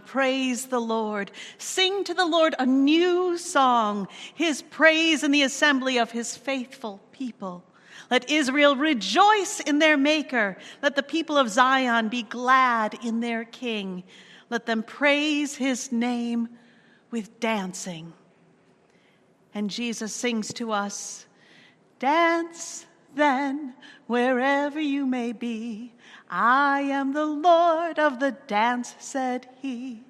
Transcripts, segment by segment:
149 Praise the Lord. Sing to the Lord a new song, his praise in the assembly of his faithful people. Let Israel rejoice in their Maker. Let the people of Zion be glad in their King. Let them praise his name with dancing. And Jesus sings to us Dance then, wherever you may be. I am the Lord of the dance, said he,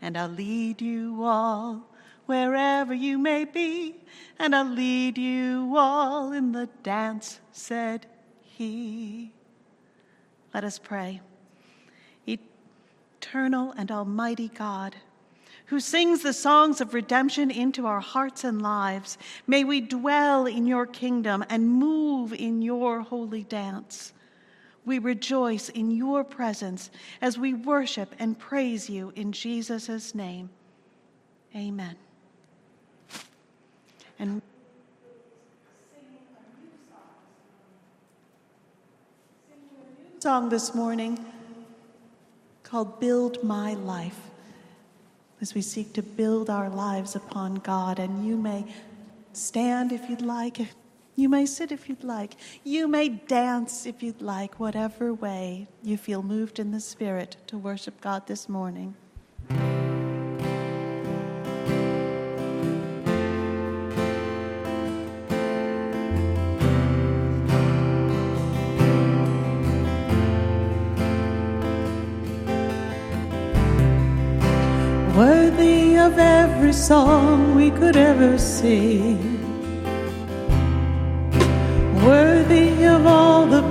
and I'll lead you all wherever you may be, and I'll lead you all in the dance, said he. Let us pray. Eternal and almighty God, who sings the songs of redemption into our hearts and lives, may we dwell in your kingdom and move in your holy dance. We rejoice in your presence as we worship and praise you in Jesus' name. Amen. And sing a new song this morning called Build My Life as we seek to build our lives upon God. And you may stand if you'd like, you may sit if you'd like, you may dance if you'd like, whatever way you feel moved in the Spirit to worship God this morning. Worthy of every song we could ever sing.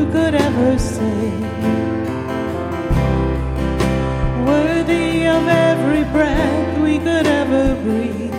who could ever save. Worthy of every breath we could ever breathe.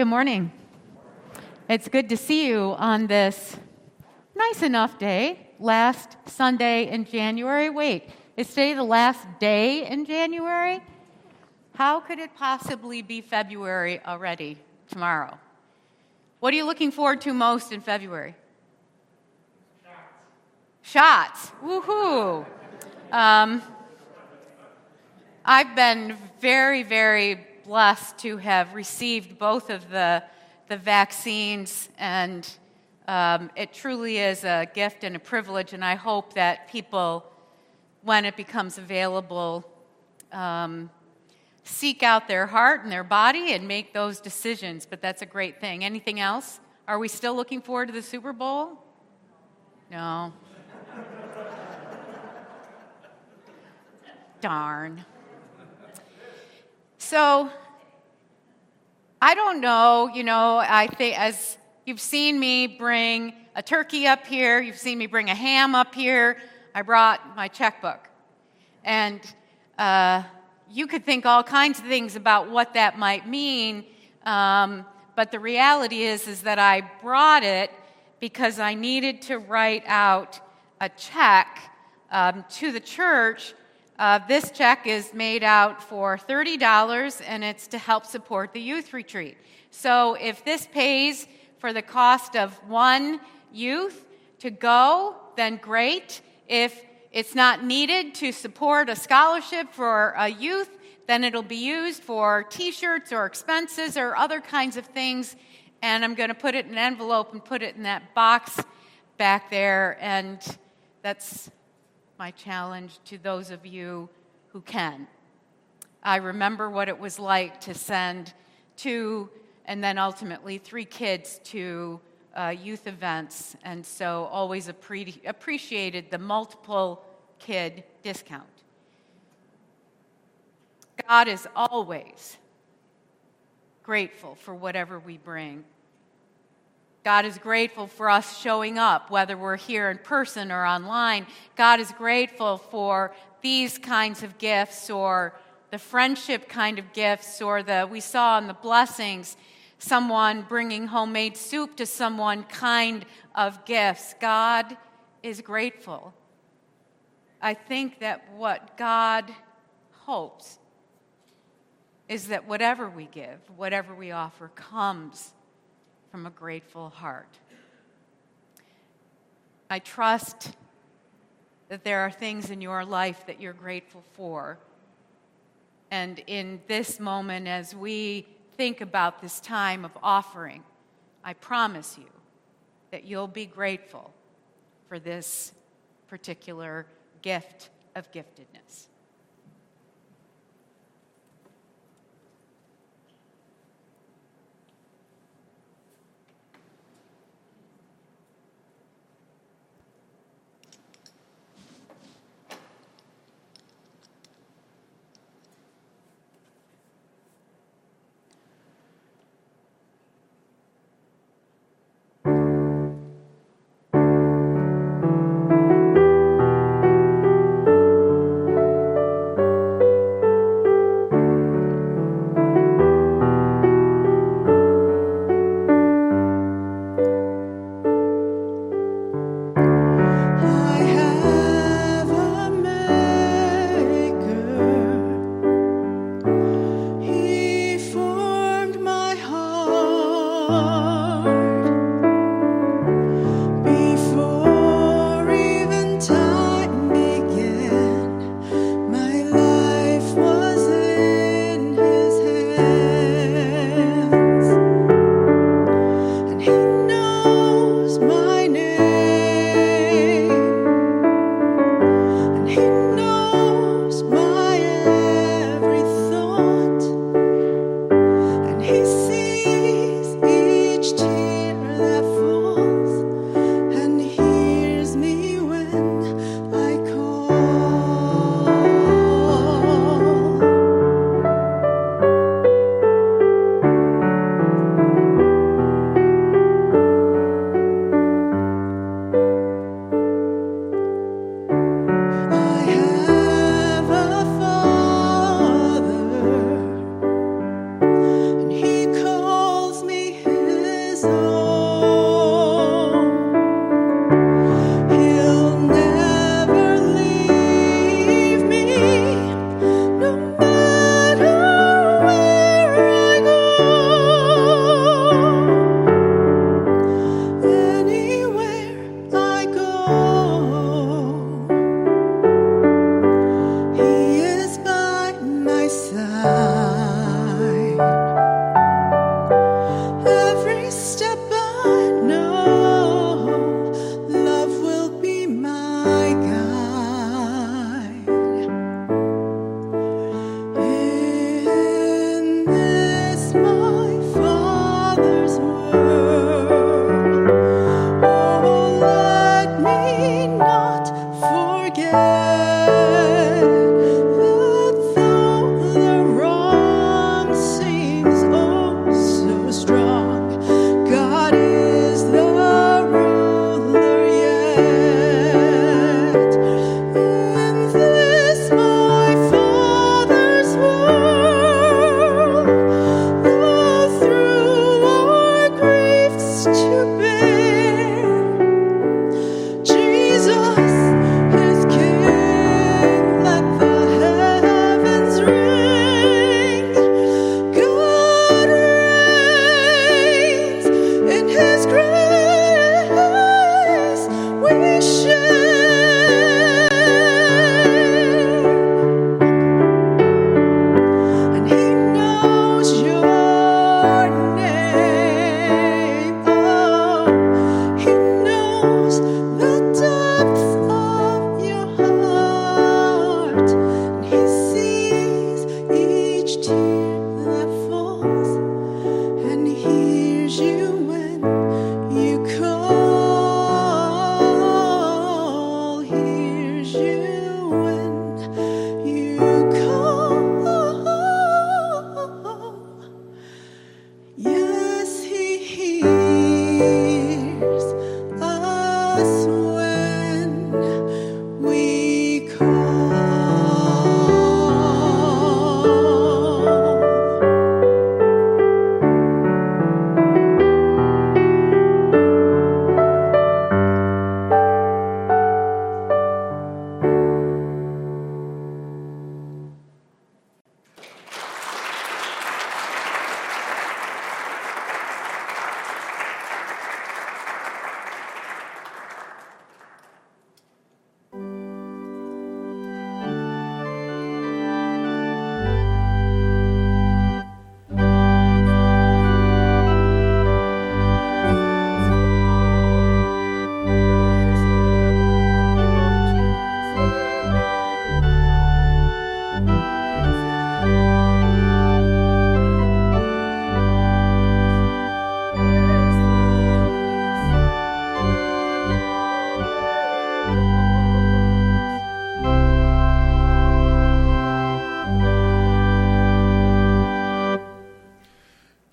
Good morning. It's good to see you on this nice enough day, last Sunday in January. Wait, is today the last day in January? How could it possibly be February already tomorrow? What are you looking forward to most in February? Shots. Shots. Woohoo. Um, I've been very, very blessed to have received both of the, the vaccines, and um, it truly is a gift and a privilege. And I hope that people, when it becomes available, um, seek out their heart and their body and make those decisions. But that's a great thing. Anything else? Are we still looking forward to the Super Bowl? No. Darn. So, I don't know, you know, I think as you've seen me bring a turkey up here, you've seen me bring a ham up here, I brought my checkbook. And uh, you could think all kinds of things about what that might mean, um, but the reality is, is that I brought it because I needed to write out a check um, to the church uh, this check is made out for $30 and it's to help support the youth retreat. So if this pays for the cost of one youth to go, then great. If it's not needed to support a scholarship for a youth, then it'll be used for t shirts or expenses or other kinds of things. And I'm going to put it in an envelope and put it in that box back there. And that's my challenge to those of you who can. I remember what it was like to send two and then ultimately three kids to uh, youth events, and so always appre- appreciated the multiple kid discount. God is always grateful for whatever we bring God is grateful for us showing up, whether we're here in person or online. God is grateful for these kinds of gifts or the friendship kind of gifts or the, we saw in the blessings, someone bringing homemade soup to someone kind of gifts. God is grateful. I think that what God hopes is that whatever we give, whatever we offer, comes from a grateful heart. I trust that there are things in your life that you're grateful for. And in this moment, as we think about this time of offering, I promise you that you'll be grateful for this particular gift of giftedness.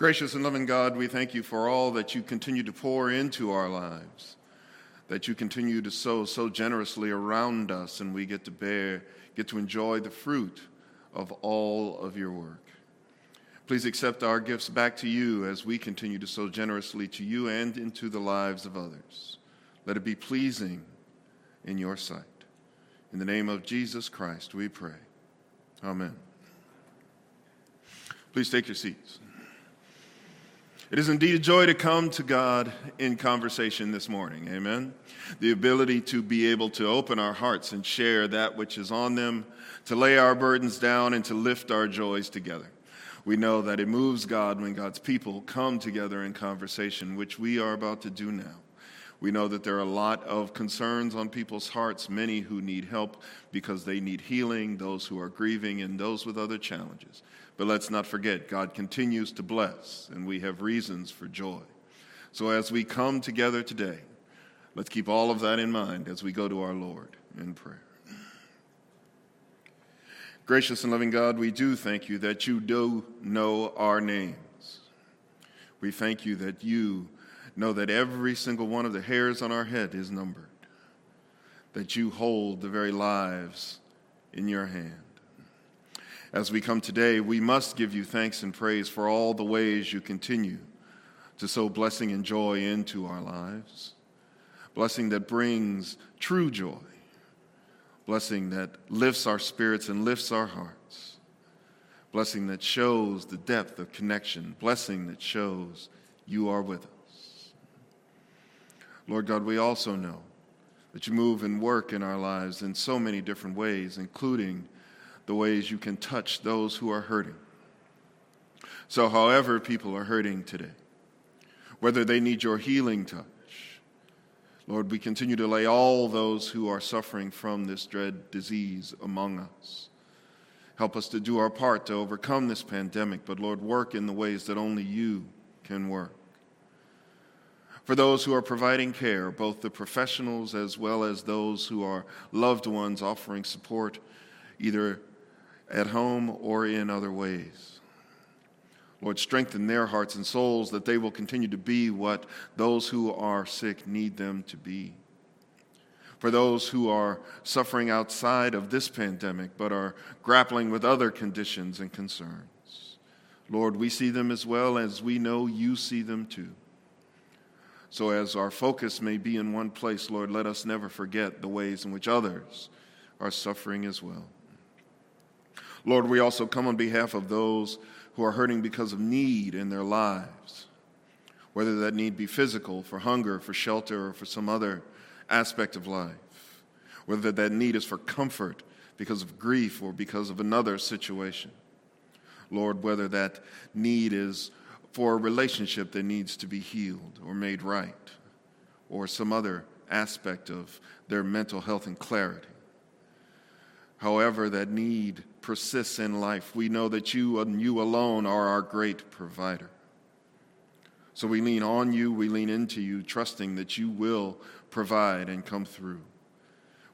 Gracious and loving God, we thank you for all that you continue to pour into our lives, that you continue to sow so generously around us, and we get to bear, get to enjoy the fruit of all of your work. Please accept our gifts back to you as we continue to sow generously to you and into the lives of others. Let it be pleasing in your sight. In the name of Jesus Christ, we pray. Amen. Please take your seats. It is indeed a joy to come to God in conversation this morning. Amen. The ability to be able to open our hearts and share that which is on them, to lay our burdens down, and to lift our joys together. We know that it moves God when God's people come together in conversation, which we are about to do now. We know that there are a lot of concerns on people's hearts, many who need help because they need healing, those who are grieving, and those with other challenges. But let's not forget, God continues to bless, and we have reasons for joy. So as we come together today, let's keep all of that in mind as we go to our Lord in prayer. Gracious and loving God, we do thank you that you do know our names. We thank you that you know that every single one of the hairs on our head is numbered, that you hold the very lives in your hand. As we come today, we must give you thanks and praise for all the ways you continue to sow blessing and joy into our lives. Blessing that brings true joy. Blessing that lifts our spirits and lifts our hearts. Blessing that shows the depth of connection. Blessing that shows you are with us. Lord God, we also know that you move and work in our lives in so many different ways, including the ways you can touch those who are hurting. So, however, people are hurting today, whether they need your healing touch, Lord, we continue to lay all those who are suffering from this dread disease among us. Help us to do our part to overcome this pandemic, but Lord, work in the ways that only you can work. For those who are providing care, both the professionals as well as those who are loved ones offering support, either at home or in other ways. Lord, strengthen their hearts and souls that they will continue to be what those who are sick need them to be. For those who are suffering outside of this pandemic but are grappling with other conditions and concerns, Lord, we see them as well as we know you see them too. So, as our focus may be in one place, Lord, let us never forget the ways in which others are suffering as well. Lord, we also come on behalf of those who are hurting because of need in their lives, whether that need be physical, for hunger, for shelter, or for some other aspect of life, whether that need is for comfort because of grief or because of another situation. Lord, whether that need is for a relationship that needs to be healed or made right, or some other aspect of their mental health and clarity. However, that need persists in life, we know that you and you alone are our great provider. So we lean on you, we lean into you, trusting that you will provide and come through.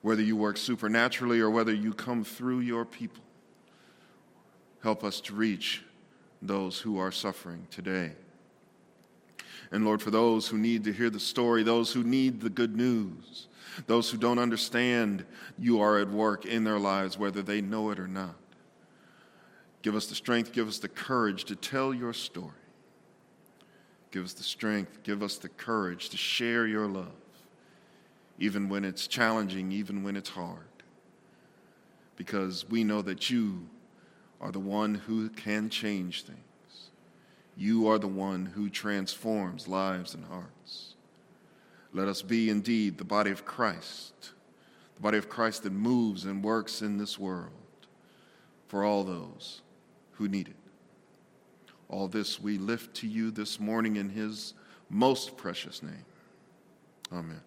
Whether you work supernaturally or whether you come through your people, help us to reach those who are suffering today. And Lord, for those who need to hear the story, those who need the good news, those who don't understand you are at work in their lives, whether they know it or not, give us the strength, give us the courage to tell your story. Give us the strength, give us the courage to share your love, even when it's challenging, even when it's hard. Because we know that you are the one who can change things. You are the one who transforms lives and hearts. Let us be indeed the body of Christ, the body of Christ that moves and works in this world for all those who need it. All this we lift to you this morning in his most precious name. Amen.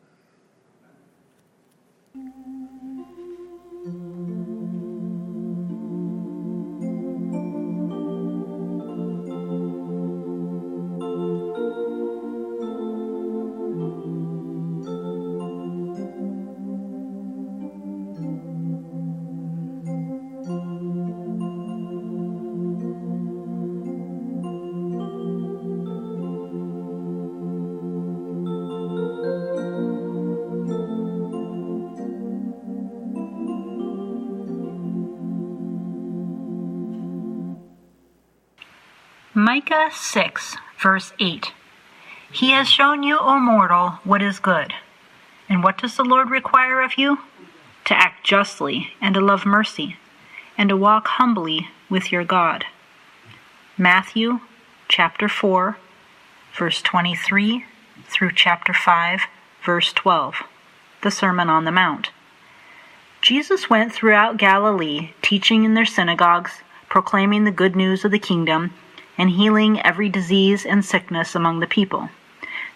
Micah 6, verse 8. He has shown you, O mortal, what is good. And what does the Lord require of you? To act justly, and to love mercy, and to walk humbly with your God. Matthew chapter 4, verse 23 through chapter 5, verse 12. The Sermon on the Mount. Jesus went throughout Galilee, teaching in their synagogues, proclaiming the good news of the kingdom and healing every disease and sickness among the people.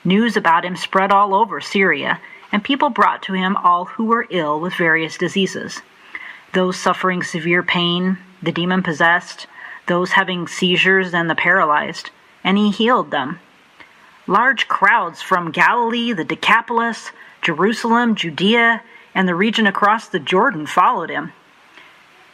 News about him spread all over Syria, and people brought to him all who were ill with various diseases those suffering severe pain, the demon possessed, those having seizures, and the paralyzed, and he healed them. Large crowds from Galilee, the Decapolis, Jerusalem, Judea, and the region across the Jordan followed him.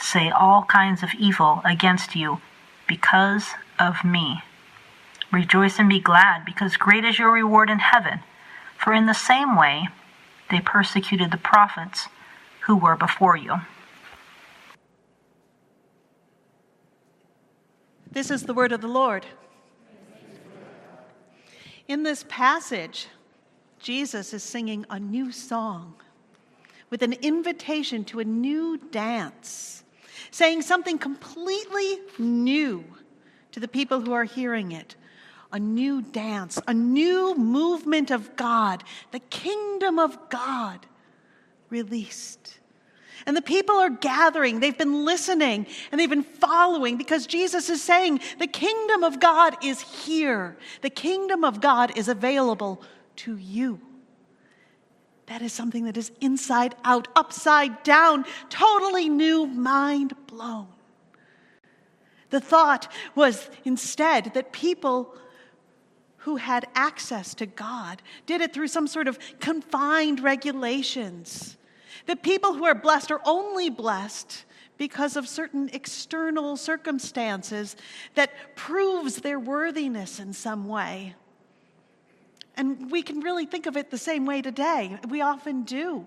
say all kinds of evil against you because of me. Rejoice and be glad, because great is your reward in heaven. For in the same way they persecuted the prophets who were before you. This is the word of the Lord. In this passage, Jesus is singing a new song with an invitation to a new dance saying something completely new to the people who are hearing it. a new dance, a new movement of God, the kingdom of God released. And the people are gathering, they've been listening, and they've been following because Jesus is saying, The kingdom of God is here. The kingdom of God is available to you. That is something that is inside out, upside down, totally new, mind blown. The thought was instead that people who had access to God did it through some sort of confined regulations. That people who are blessed are only blessed because of certain external circumstances that proves their worthiness in some way. And we can really think of it the same way today. We often do.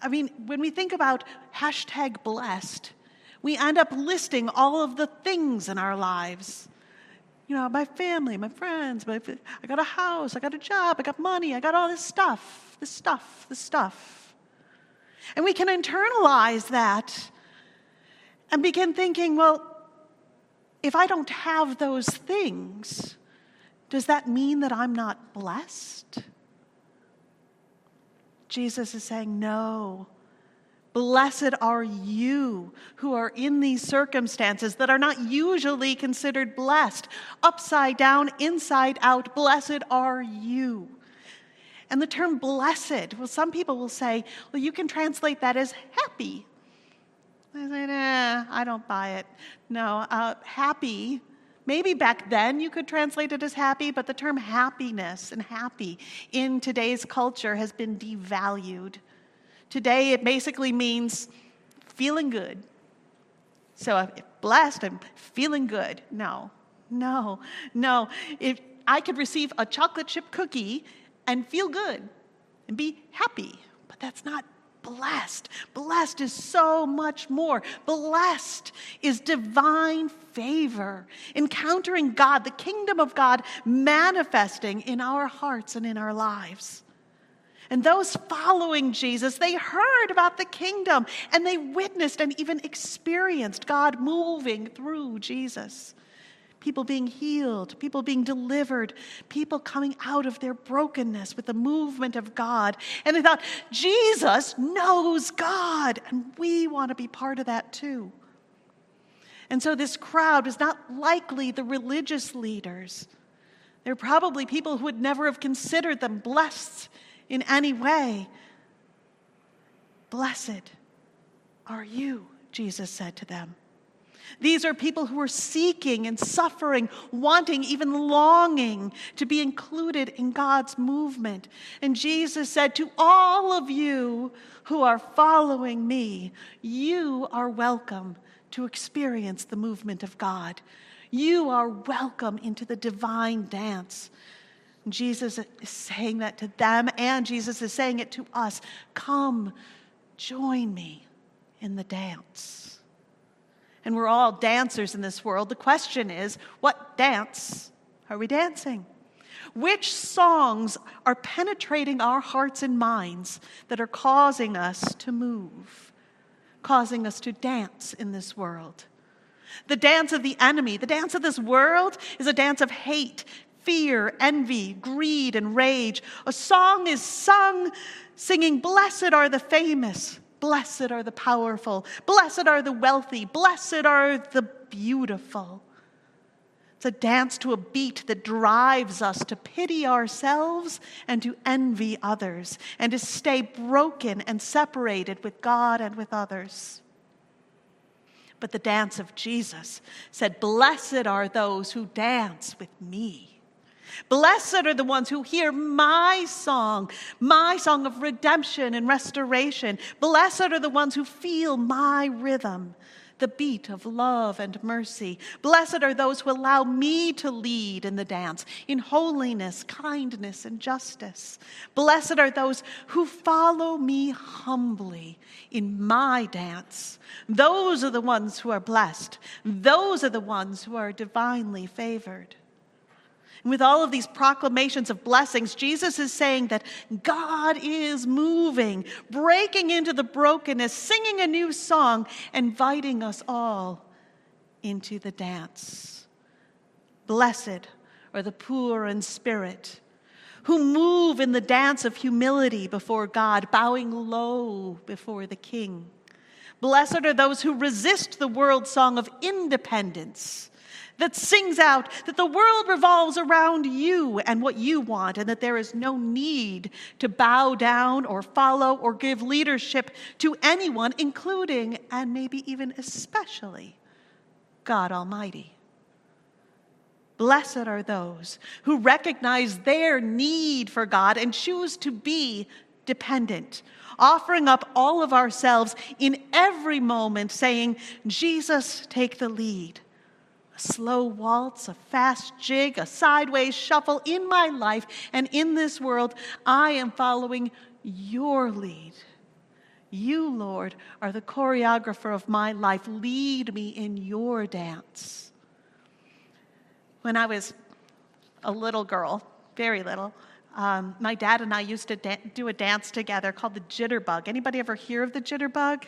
I mean, when we think about hashtag blessed, we end up listing all of the things in our lives. You know, my family, my friends, my, I got a house, I got a job, I got money, I got all this stuff, this stuff, this stuff. And we can internalize that and begin thinking, well, if I don't have those things, does that mean that I'm not blessed? Jesus is saying, no. Blessed are you who are in these circumstances that are not usually considered blessed. Upside down, inside out, blessed are you. And the term blessed, well, some people will say, well, you can translate that as happy. I say, nah, I don't buy it. No, uh, happy, maybe back then you could translate it as happy, but the term happiness and happy in today's culture has been devalued. Today, it basically means feeling good. So, if blessed, I'm feeling good. No, no, no. If I could receive a chocolate chip cookie and feel good and be happy, but that's not blessed. Blessed is so much more. Blessed is divine favor, encountering God, the kingdom of God manifesting in our hearts and in our lives. And those following Jesus, they heard about the kingdom and they witnessed and even experienced God moving through Jesus. People being healed, people being delivered, people coming out of their brokenness with the movement of God. And they thought, Jesus knows God, and we want to be part of that too. And so this crowd is not likely the religious leaders. They're probably people who would never have considered them blessed in any way. Blessed are you, Jesus said to them. These are people who are seeking and suffering, wanting, even longing to be included in God's movement. And Jesus said, To all of you who are following me, you are welcome to experience the movement of God. You are welcome into the divine dance. Jesus is saying that to them, and Jesus is saying it to us. Come, join me in the dance. And we're all dancers in this world. The question is what dance are we dancing? Which songs are penetrating our hearts and minds that are causing us to move, causing us to dance in this world? The dance of the enemy, the dance of this world, is a dance of hate, fear, envy, greed, and rage. A song is sung singing, Blessed are the famous, blessed are the powerful, blessed are the wealthy, blessed are the beautiful. It's a dance to a beat that drives us to pity ourselves and to envy others and to stay broken and separated with God and with others. But the dance of Jesus said, Blessed are those who dance with me. Blessed are the ones who hear my song, my song of redemption and restoration. Blessed are the ones who feel my rhythm, the beat of love and mercy. Blessed are those who allow me to lead in the dance, in holiness, kindness, and justice. Blessed are those who follow me humbly in my dance. Those are the ones who are blessed. Those are the ones who are divinely favored. And with all of these proclamations of blessings, Jesus is saying that God is moving, breaking into the brokenness, singing a new song, inviting us all into the dance. Blessed are the poor in spirit, who move in the dance of humility before God, bowing low before the King. Blessed are those who resist the world song of independence that sings out that the world revolves around you and what you want, and that there is no need to bow down or follow or give leadership to anyone, including and maybe even especially God Almighty. Blessed are those who recognize their need for God and choose to be dependent, offering up all of ourselves in every moment, saying, Jesus, take the lead a slow waltz, a fast jig, a sideways shuffle in my life and in this world, I am following your lead. You, Lord, are the choreographer of my life. Lead me in your dance. When I was a little girl, very little, um, my dad and I used to da- do a dance together called the jitterbug. Anybody ever hear of the jitterbug?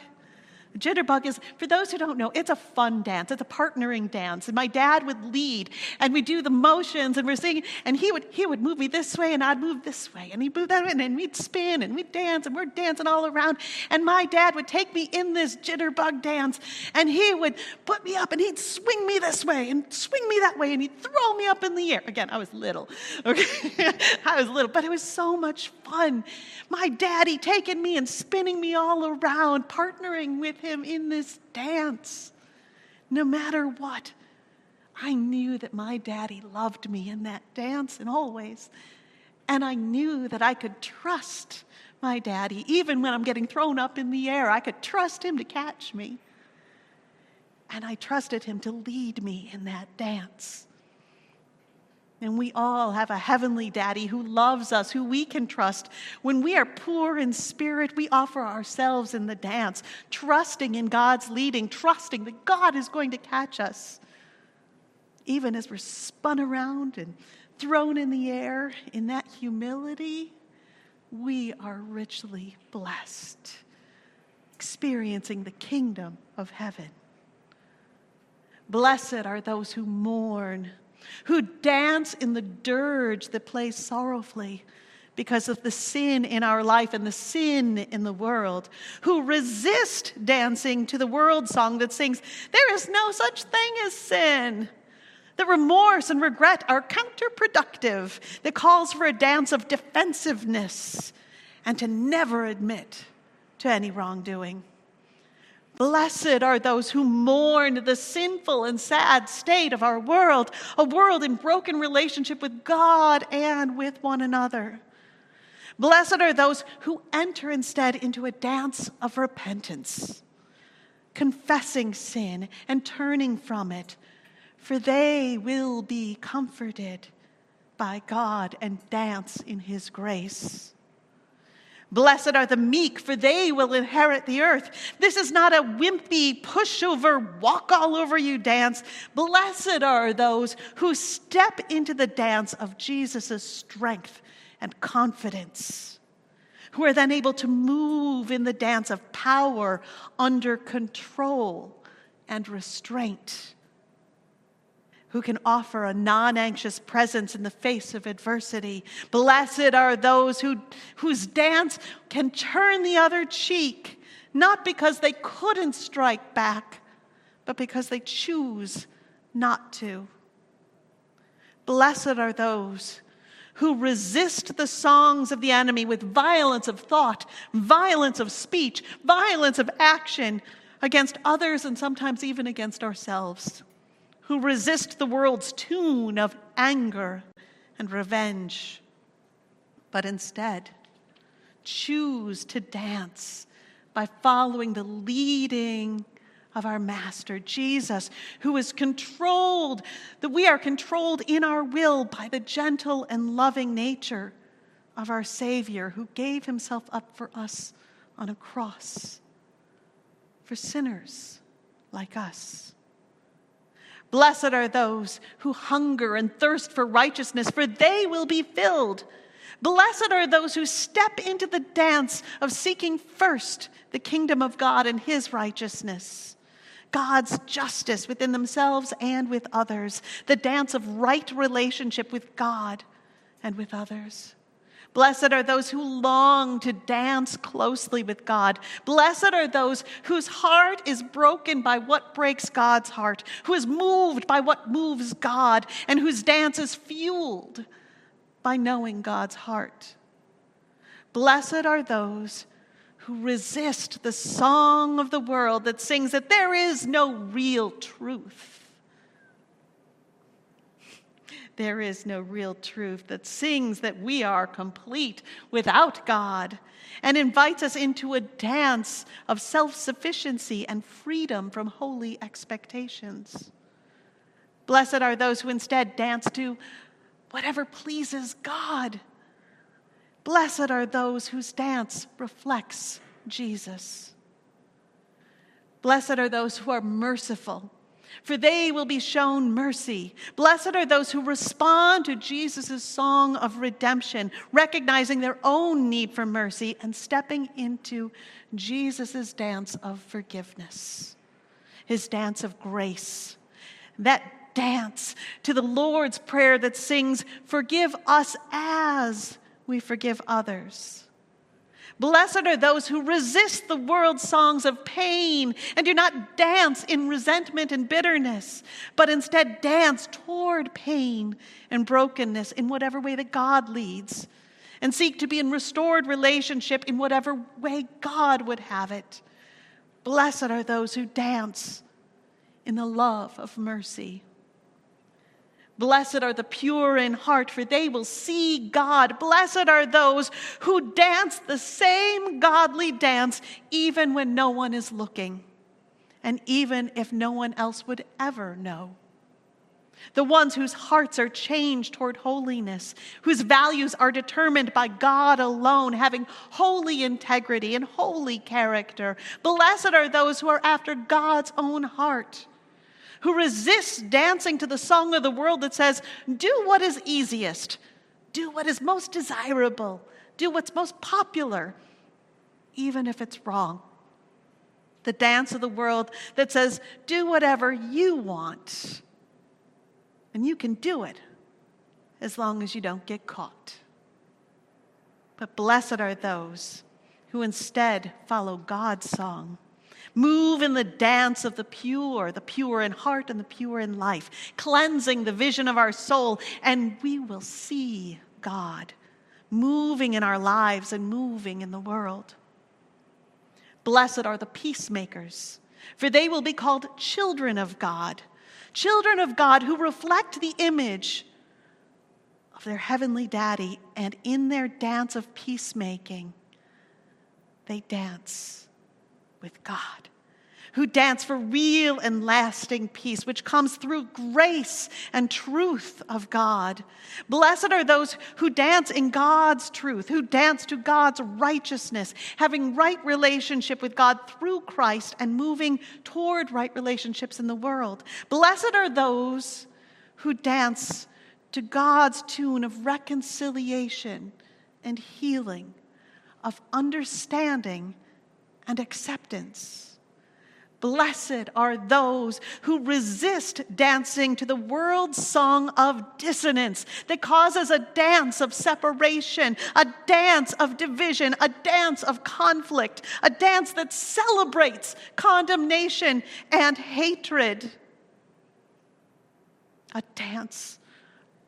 Jitterbug is, for those who don't know, it's a fun dance. It's a partnering dance. And my dad would lead, and we'd do the motions, and we're singing, and he would, he would move me this way, and I'd move this way, and he'd move that way, and then we'd spin, and we'd dance, and we're dancing all around. And my dad would take me in this jitterbug dance, and he would put me up, and he'd swing me this way, and swing me that way, and he'd throw me up in the air. Again, I was little, okay? I was little, but it was so much fun. My daddy taking me and spinning me all around, partnering with him in this dance. No matter what, I knew that my daddy loved me in that dance and always. And I knew that I could trust my daddy, even when I'm getting thrown up in the air. I could trust him to catch me. And I trusted him to lead me in that dance. And we all have a heavenly daddy who loves us, who we can trust. When we are poor in spirit, we offer ourselves in the dance, trusting in God's leading, trusting that God is going to catch us. Even as we're spun around and thrown in the air, in that humility, we are richly blessed, experiencing the kingdom of heaven. Blessed are those who mourn who dance in the dirge that plays sorrowfully because of the sin in our life and the sin in the world, who resist dancing to the world song that sings, There is no such thing as sin. That remorse and regret are counterproductive, that calls for a dance of defensiveness and to never admit to any wrongdoing. Blessed are those who mourn the sinful and sad state of our world, a world in broken relationship with God and with one another. Blessed are those who enter instead into a dance of repentance, confessing sin and turning from it, for they will be comforted by God and dance in His grace. Blessed are the meek, for they will inherit the earth. This is not a wimpy, pushover, walk all over you dance. Blessed are those who step into the dance of Jesus' strength and confidence, who are then able to move in the dance of power under control and restraint who can offer a non anxious presence in the face of adversity. Blessed are those who, whose dance can turn the other cheek, not because they couldn't strike back, but because they choose not to. Blessed are those who resist the songs of the enemy with violence of thought, violence of speech, violence of action against others, and sometimes even against ourselves who resist the world's tune of anger and revenge, but instead choose to dance by following the leading of our Master Jesus, who is controlled, that we are controlled in our will by the gentle and loving nature of our Savior, who gave himself up for us on a cross, for sinners like us. Blessed are those who hunger and thirst for righteousness, for they will be filled. Blessed are those who step into the dance of seeking first the kingdom of God and his righteousness. God's justice within themselves and with others, the dance of right relationship with God and with others. Blessed are those who long to dance closely with God. Blessed are those whose heart is broken by what breaks God's heart, who is moved by what moves God, and whose dance is fueled by knowing God's heart. Blessed are those who resist the song of the world that sings that there is no real truth there is no real truth that sings that we are complete without God and invites us into a dance of self sufficiency and freedom from holy expectations. Blessed are those who instead dance to whatever pleases God. Blessed are those whose dance reflects Jesus. Blessed are those who are merciful for they will be shown mercy. Blessed are those who respond to Jesus' song of redemption, recognizing their own need for mercy and stepping into Jesus' dance of forgiveness, his dance of grace. That dance to the Lord's Prayer that sings, Forgive us as we forgive others. Blessed are those who resist the world's songs of pain and do not dance in resentment and bitterness, but instead dance toward pain and brokenness in whatever way that God leads, and seek to be in restored relationship in whatever way God would have it. Blessed are those who dance in the love of mercy. Blessed are the pure in heart, for they will see God. Blessed are those who dance the same godly dance, even when no one is looking, and even if no one else would ever know. The ones whose hearts are changed toward holiness, whose values are determined by God alone, having holy integrity and holy character. Blessed are those who are after God's own heart who resists dancing to the song of the world that says, do what is easiest, do what is most desirable, do what's most popular, even if it's wrong. The dance of the world that says, do whatever you want, and you can do it as long as you don't get caught. But blessed are those who instead follow God's song Move in the dance of the pure, the pure in heart and the pure in life, cleansing the vision of our soul, and we will see God moving in our lives and moving in the world. Blessed are the peacemakers, for they will be called children of God, children of God who reflect the image of their heavenly daddy, and in their dance of peacemaking, they dance with God, who dance for real and lasting peace, which comes through grace and truth of God. Blessed are those who dance in God's truth, who dance to God's righteousness, having right relationship with God through Christ and moving toward right relationships in the world. Blessed are those who dance to God's tune of reconciliation and healing, of understanding and acceptance. Blessed are those who resist dancing to the world's song of dissonance that causes a dance of separation, a dance of division, a dance of conflict, a dance that celebrates condemnation and hatred, a dance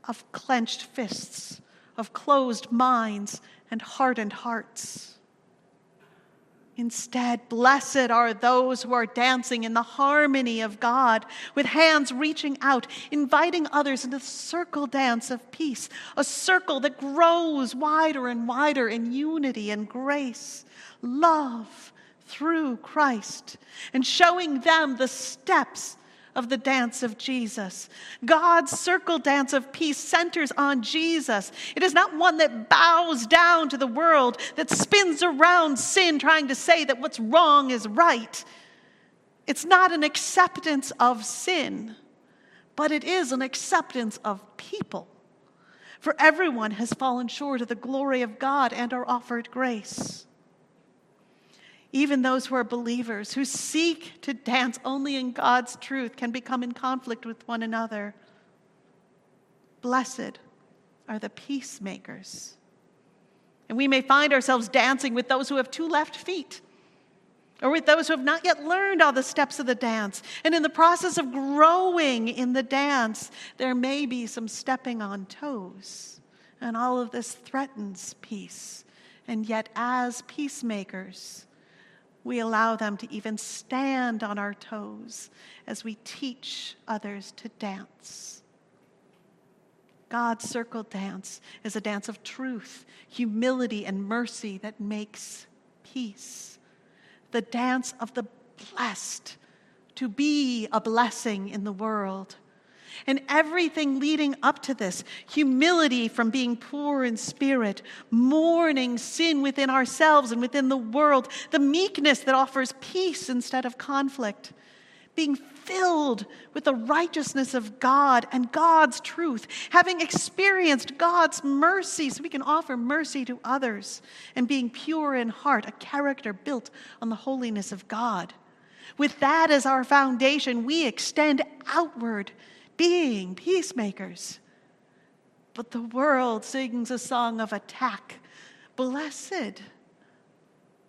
of clenched fists, of closed minds, and hardened hearts. Instead, blessed are those who are dancing in the harmony of God, with hands reaching out, inviting others into the circle dance of peace, a circle that grows wider and wider in unity and grace, love through Christ, and showing them the steps of the dance of Jesus. God's circle dance of peace centers on Jesus. It is not one that bows down to the world, that spins around sin, trying to say that what's wrong is right. It's not an acceptance of sin, but it is an acceptance of people. For everyone has fallen short of the glory of God and are offered grace. Even those who are believers, who seek to dance only in God's truth, can become in conflict with one another. Blessed are the peacemakers. And we may find ourselves dancing with those who have two left feet, or with those who have not yet learned all the steps of the dance. And in the process of growing in the dance, there may be some stepping on toes. And all of this threatens peace. And yet, as peacemakers, we allow them to even stand on our toes as we teach others to dance. God's circle dance is a dance of truth, humility, and mercy that makes peace. The dance of the blessed to be a blessing in the world. And everything leading up to this humility from being poor in spirit, mourning sin within ourselves and within the world, the meekness that offers peace instead of conflict, being filled with the righteousness of God and God's truth, having experienced God's mercy so we can offer mercy to others, and being pure in heart, a character built on the holiness of God. With that as our foundation, we extend outward being peacemakers. But the world sings a song of attack. Blessed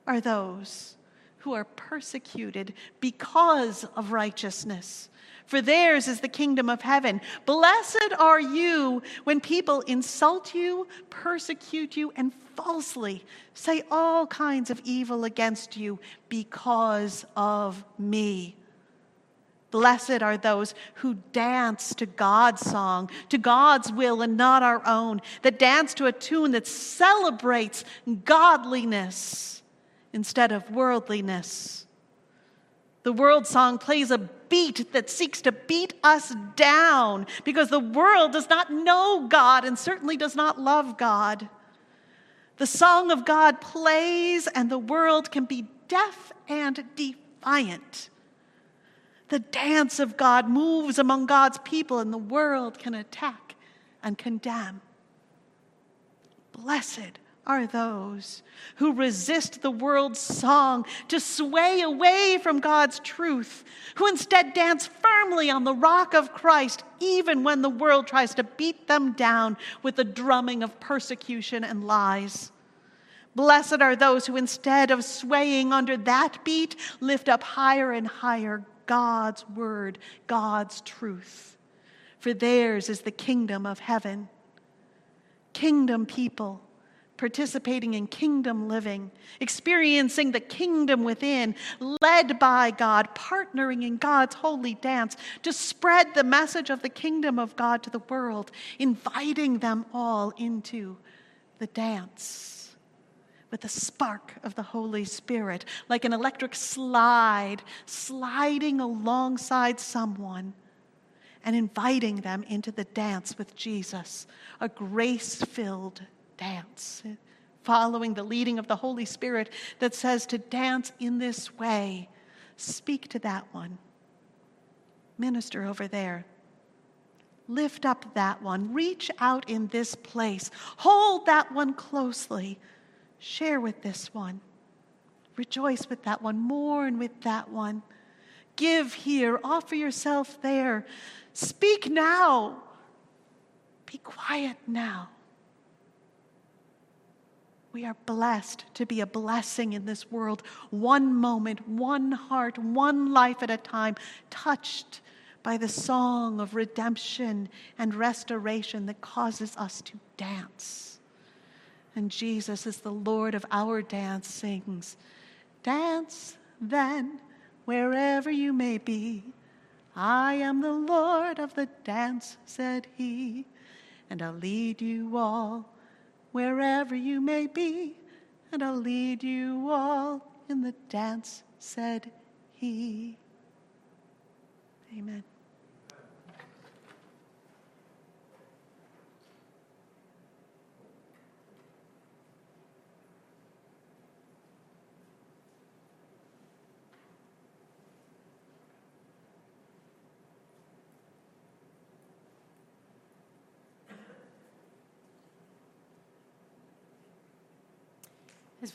are those who are persecuted because of righteousness, for theirs is the kingdom of heaven. Blessed are you when people insult you, persecute you, and falsely say all kinds of evil against you because of me. Blessed are those who dance to God's song, to God's will and not our own, that dance to a tune that celebrates godliness instead of worldliness. The world song plays a beat that seeks to beat us down because the world does not know God and certainly does not love God. The song of God plays, and the world can be deaf and defiant. The dance of God moves among God's people, and the world can attack and condemn. Blessed are those who resist the world's song to sway away from God's truth, who instead dance firmly on the rock of Christ, even when the world tries to beat them down with the drumming of persecution and lies. Blessed are those who, instead of swaying under that beat, lift up higher and higher God's word, God's truth. For theirs is the kingdom of heaven. Kingdom people participating in kingdom living, experiencing the kingdom within, led by God, partnering in God's holy dance to spread the message of the kingdom of God to the world, inviting them all into the dance with the spark of the Holy Spirit, like an electric slide, sliding alongside someone and inviting them into the dance with Jesus, a grace filled dance, following the leading of the Holy Spirit that says to dance in this way. Speak to that one. Minister over there. Lift up that one. Reach out in this place. Hold that one closely. Share with this one. Rejoice with that one. Mourn with that one. Give here. Offer yourself there. Speak now. Be quiet now. We are blessed to be a blessing in this world, one moment, one heart, one life at a time, touched by the song of redemption and restoration that causes us to dance. And Jesus is the Lord of our dance, sings, Dance then, wherever you may be. I am the Lord of the dance, said he, and I'll lead you all wherever you may be, and I'll lead you all in the dance, said he. Amen.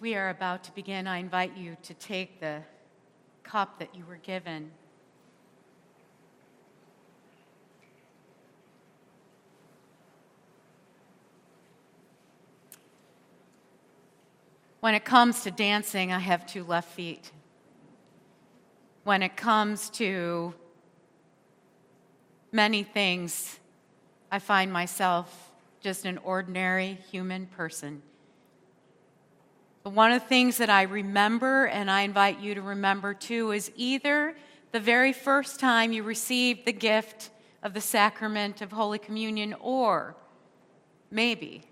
We are about to begin, I invite you to take the cup that you were given. When it comes to dancing, I have two left feet. When it comes to many things, I find myself just an ordinary human person. One of the things that I remember, and I invite you to remember too, is either the very first time you received the gift of the sacrament of Holy Communion, or maybe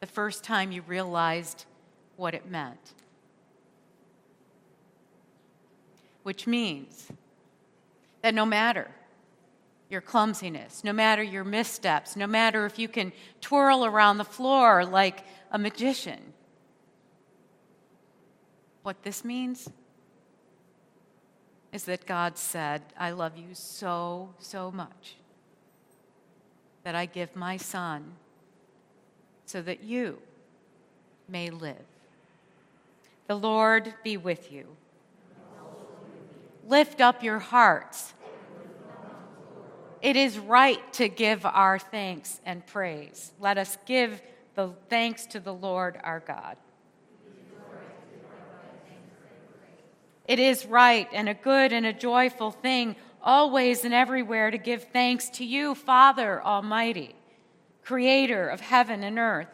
the first time you realized what it meant. Which means that no matter your clumsiness, no matter your missteps, no matter if you can twirl around the floor like a magician, what this means is that God said, I love you so, so much that I give my son so that you may live. The Lord be with you. Lift up your hearts. It is right to give our thanks and praise. Let us give the thanks to the Lord our God. It is right and a good and a joyful thing, always and everywhere, to give thanks to you, Father Almighty, Creator of heaven and earth.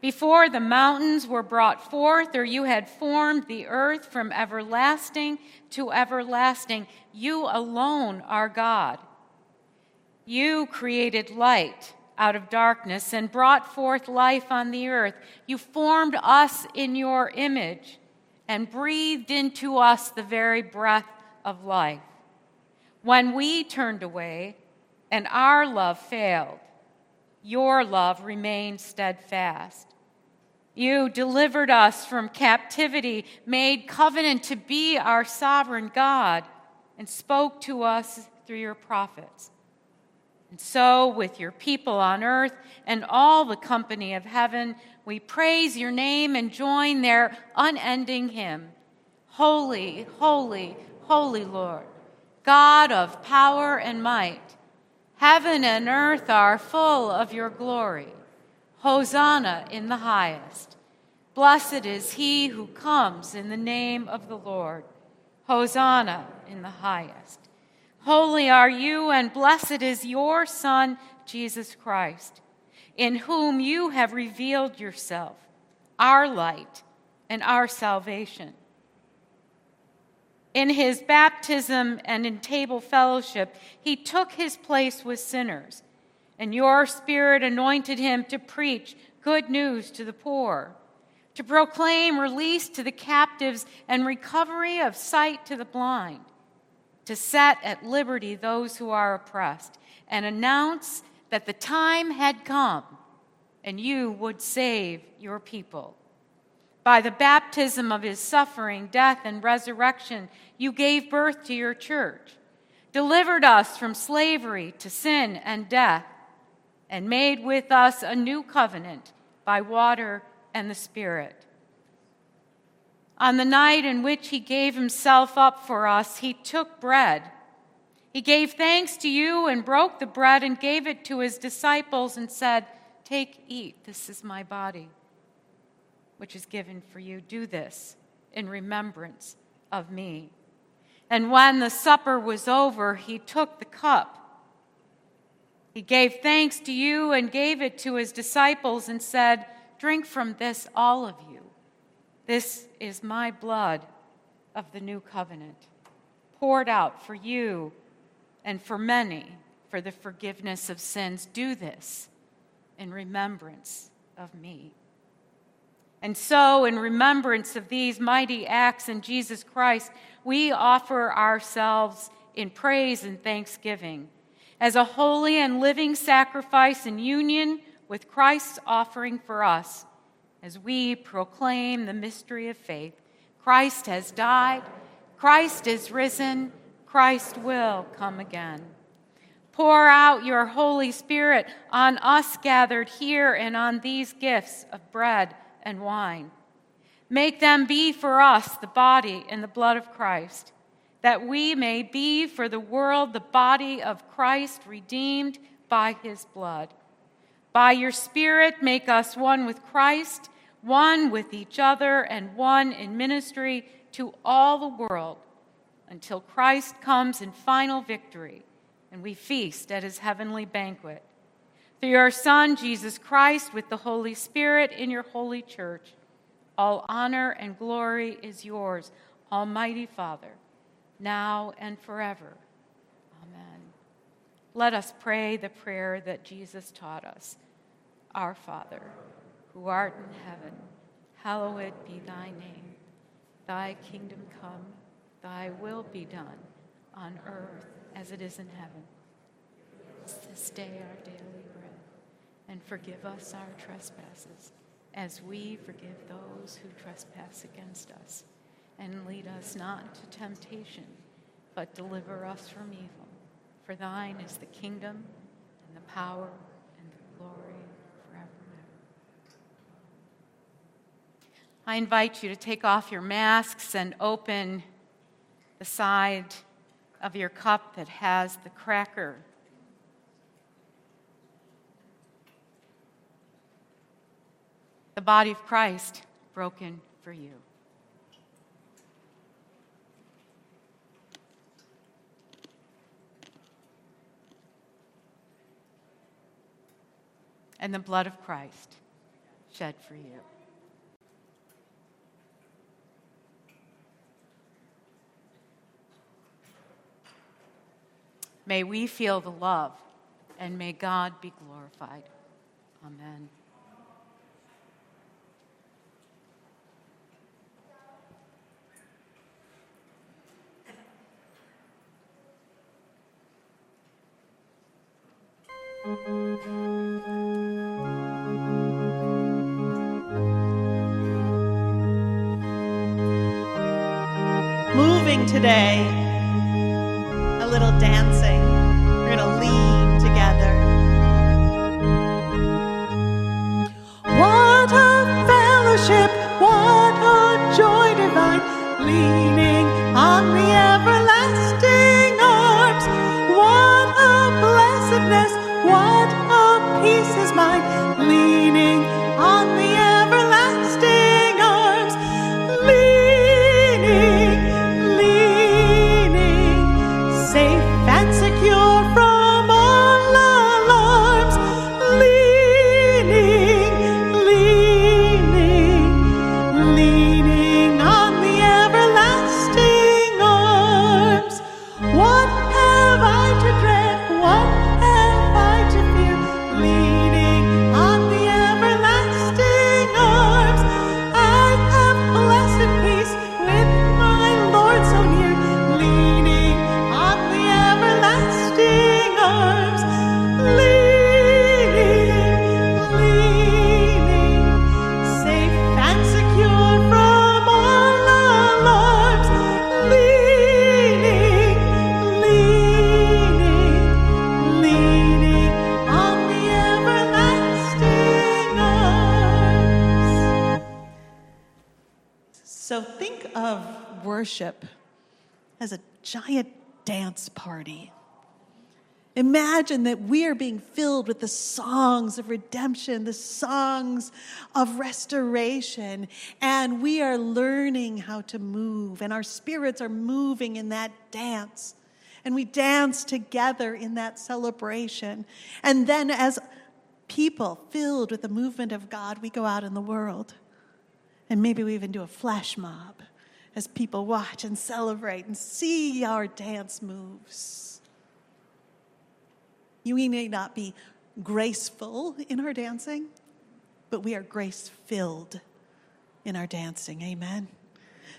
Before the mountains were brought forth, or you had formed the earth from everlasting to everlasting, you alone are God. You created light out of darkness and brought forth life on the earth. You formed us in your image and breathed into us the very breath of life. When we turned away and our love failed, your love remained steadfast. You delivered us from captivity, made covenant to be our sovereign God, and spoke to us through your prophets. And so, with your people on earth and all the company of heaven, we praise your name and join their unending hymn Holy, holy, holy Lord, God of power and might. Heaven and earth are full of your glory. Hosanna in the highest. Blessed is he who comes in the name of the Lord. Hosanna in the highest. Holy are you, and blessed is your Son, Jesus Christ in whom you have revealed yourself, our light and our salvation. In his baptism and in table fellowship, he took his place with sinners, and your Spirit anointed him to preach good news to the poor, to proclaim release to the captives and recovery of sight to the blind, to set at liberty those who are oppressed, and announce that the time had come and you would save your people. By the baptism of his suffering, death, and resurrection, you gave birth to your church, delivered us from slavery to sin and death, and made with us a new covenant by water and the Spirit. On the night in which he gave himself up for us, he took bread he gave thanks to you and broke the bread and gave it to his disciples and said, Take, eat, this is my body, which is given for you. Do this in remembrance of me. And when the supper was over, he took the cup. He gave thanks to you and gave it to his disciples and said, Drink from this, all of you. This is my blood of the new covenant, poured out for you and for many for the forgiveness of sins. Do this in remembrance of me. And so, in remembrance of these mighty acts in Jesus Christ, we offer ourselves in praise and thanksgiving as a holy and living sacrifice in union with Christ's offering for us as we proclaim the mystery of faith. Christ has died, Christ is risen. Christ will come again. Pour out your Holy Spirit on us gathered here and on these gifts of bread and wine. Make them be for us the body and the blood of Christ, that we may be for the world the body of Christ, redeemed by his blood. By your Spirit, make us one with Christ, one with each other, and one in ministry to all the world until Christ comes in final victory and we feast at his heavenly banquet. Through your Son, Jesus Christ, with the Holy Spirit in your holy church, all honor and glory is yours, Almighty Father, now and forever. Amen. Let us pray the prayer that Jesus taught us Our Father, who art in heaven, hallowed be thy name. Thy kingdom come, thy will be done, on earth as it is in heaven. This day our daily bread, and forgive us our trespasses as we forgive those who trespass against us. And lead us not to temptation, but deliver us from evil. For thine is the kingdom, and the power, and the glory forever and ever. I invite you to take off your masks and open the side of your cup that has the cracker the body of Christ broken for you. And the blood of Christ shed for you. May we feel the love, and may God be glorified. Amen. Moving today, little dancing. Worship as a giant dance party. Imagine that we are being filled with the songs of redemption, the songs of restoration, and we are learning how to move, and our spirits are moving in that dance. And we dance together in that celebration. And then, as people filled with the movement of God, we go out in the world. And maybe we even do a flash mob as people watch and celebrate and see our dance moves. We may not be graceful in our dancing, but we are grace filled in our dancing. Amen.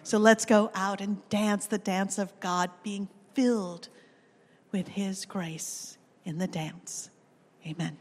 So let's go out and dance the dance of God, being filled with His grace in the dance. Amen.